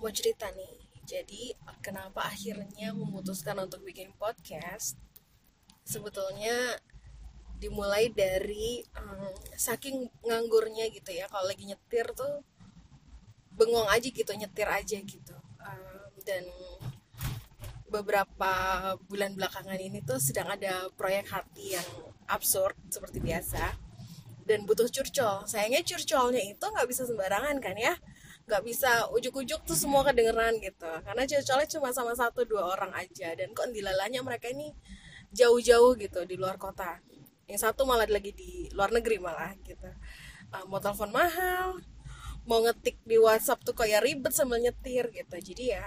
mau cerita nih. Jadi kenapa akhirnya memutuskan untuk bikin podcast? Sebetulnya dimulai dari um, saking nganggurnya gitu ya. Kalau lagi nyetir tuh bengong aja gitu, nyetir aja gitu. Um, dan beberapa bulan belakangan ini tuh sedang ada proyek hati yang absurd seperti biasa dan butuh curcol. Sayangnya curcolnya itu nggak bisa sembarangan kan ya? Nggak bisa ujuk-ujuk tuh semua kedengeran gitu. Karena curcolnya cuma sama satu dua orang aja. Dan kok dilalanya mereka ini jauh-jauh gitu di luar kota. Yang satu malah lagi di luar negeri malah gitu. Uh, mau telepon mahal mau ngetik di WhatsApp tuh kayak ribet sambil nyetir gitu. Jadi ya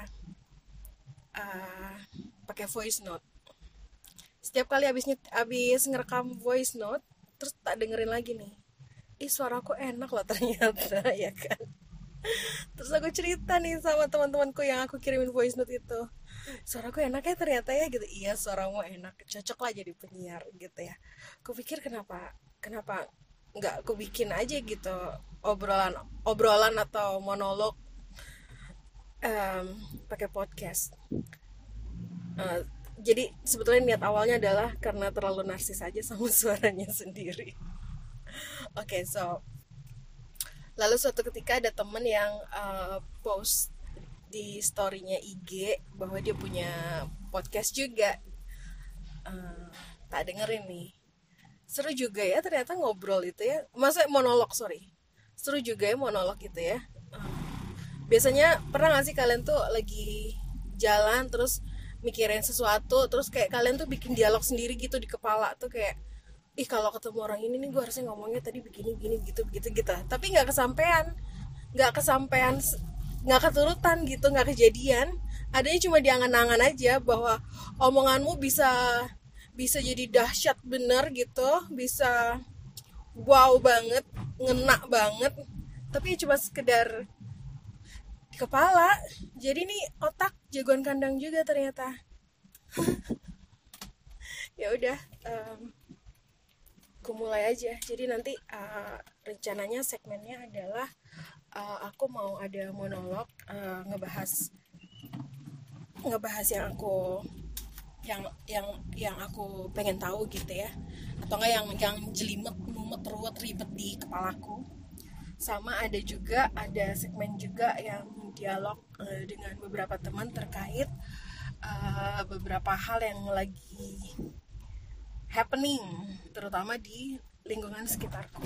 uh, pakai voice note. Setiap kali habis habis ngerekam voice note terus tak dengerin lagi nih. Ih suaraku enak loh ternyata ya kan? Terus aku cerita nih sama teman-temanku yang aku kirimin voice note itu. Suaraku enak ya ternyata ya gitu. Iya suaramu enak. Cocok lah jadi penyiar gitu ya. Aku pikir kenapa kenapa nggak aku bikin aja gitu obrolan obrolan atau monolog um, pakai podcast. Uh, jadi sebetulnya niat awalnya adalah karena terlalu narsis aja sama suaranya sendiri. Oke okay, so lalu suatu ketika ada temen yang uh, post di storynya IG bahwa dia punya podcast juga. Uh, tak dengerin nih. Seru juga ya ternyata ngobrol itu ya. Masa monolog sorry. Seru juga ya monolog itu ya. Biasanya pernah gak sih kalian tuh lagi jalan terus mikirin sesuatu terus kayak kalian tuh bikin dialog sendiri gitu di kepala tuh kayak ih kalau ketemu orang ini nih gue harusnya ngomongnya tadi begini begini gitu gitu gitu. Tapi nggak kesampaian nggak kesampaian nggak keturutan gitu nggak kejadian. Adanya cuma di angan-angan aja bahwa omonganmu bisa bisa jadi dahsyat bener gitu bisa wow banget ngena banget. Tapi cuma sekedar kepala. Jadi nih otak jagoan kandang juga ternyata. Ya udah um, aku mulai aja. Jadi nanti uh, rencananya segmennya adalah uh, aku mau ada monolog uh, ngebahas ngebahas yang aku yang yang yang aku pengen tahu gitu ya. Atau enggak yang yang jelimet mumet ruwet ribet di kepalaku. Sama ada juga ada segmen juga yang dialog uh, dengan beberapa teman terkait uh, beberapa hal yang lagi happening terutama di lingkungan sekitarku.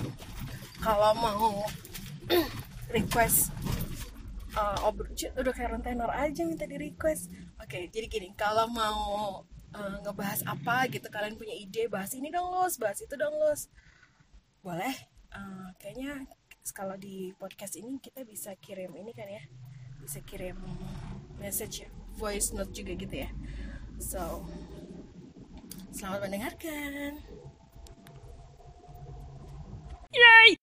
Kalau mau request uh, obrol udah kayak rentenor aja minta di request oke okay, jadi gini kalau mau uh, ngebahas apa gitu kalian punya ide bahas ini dong los bahas itu dong los. Boleh? Uh, kayaknya kalau di podcast ini kita bisa kirim ini kan ya bisa kirim message ya voice note juga gitu ya. So selamat mendengarkan. Yay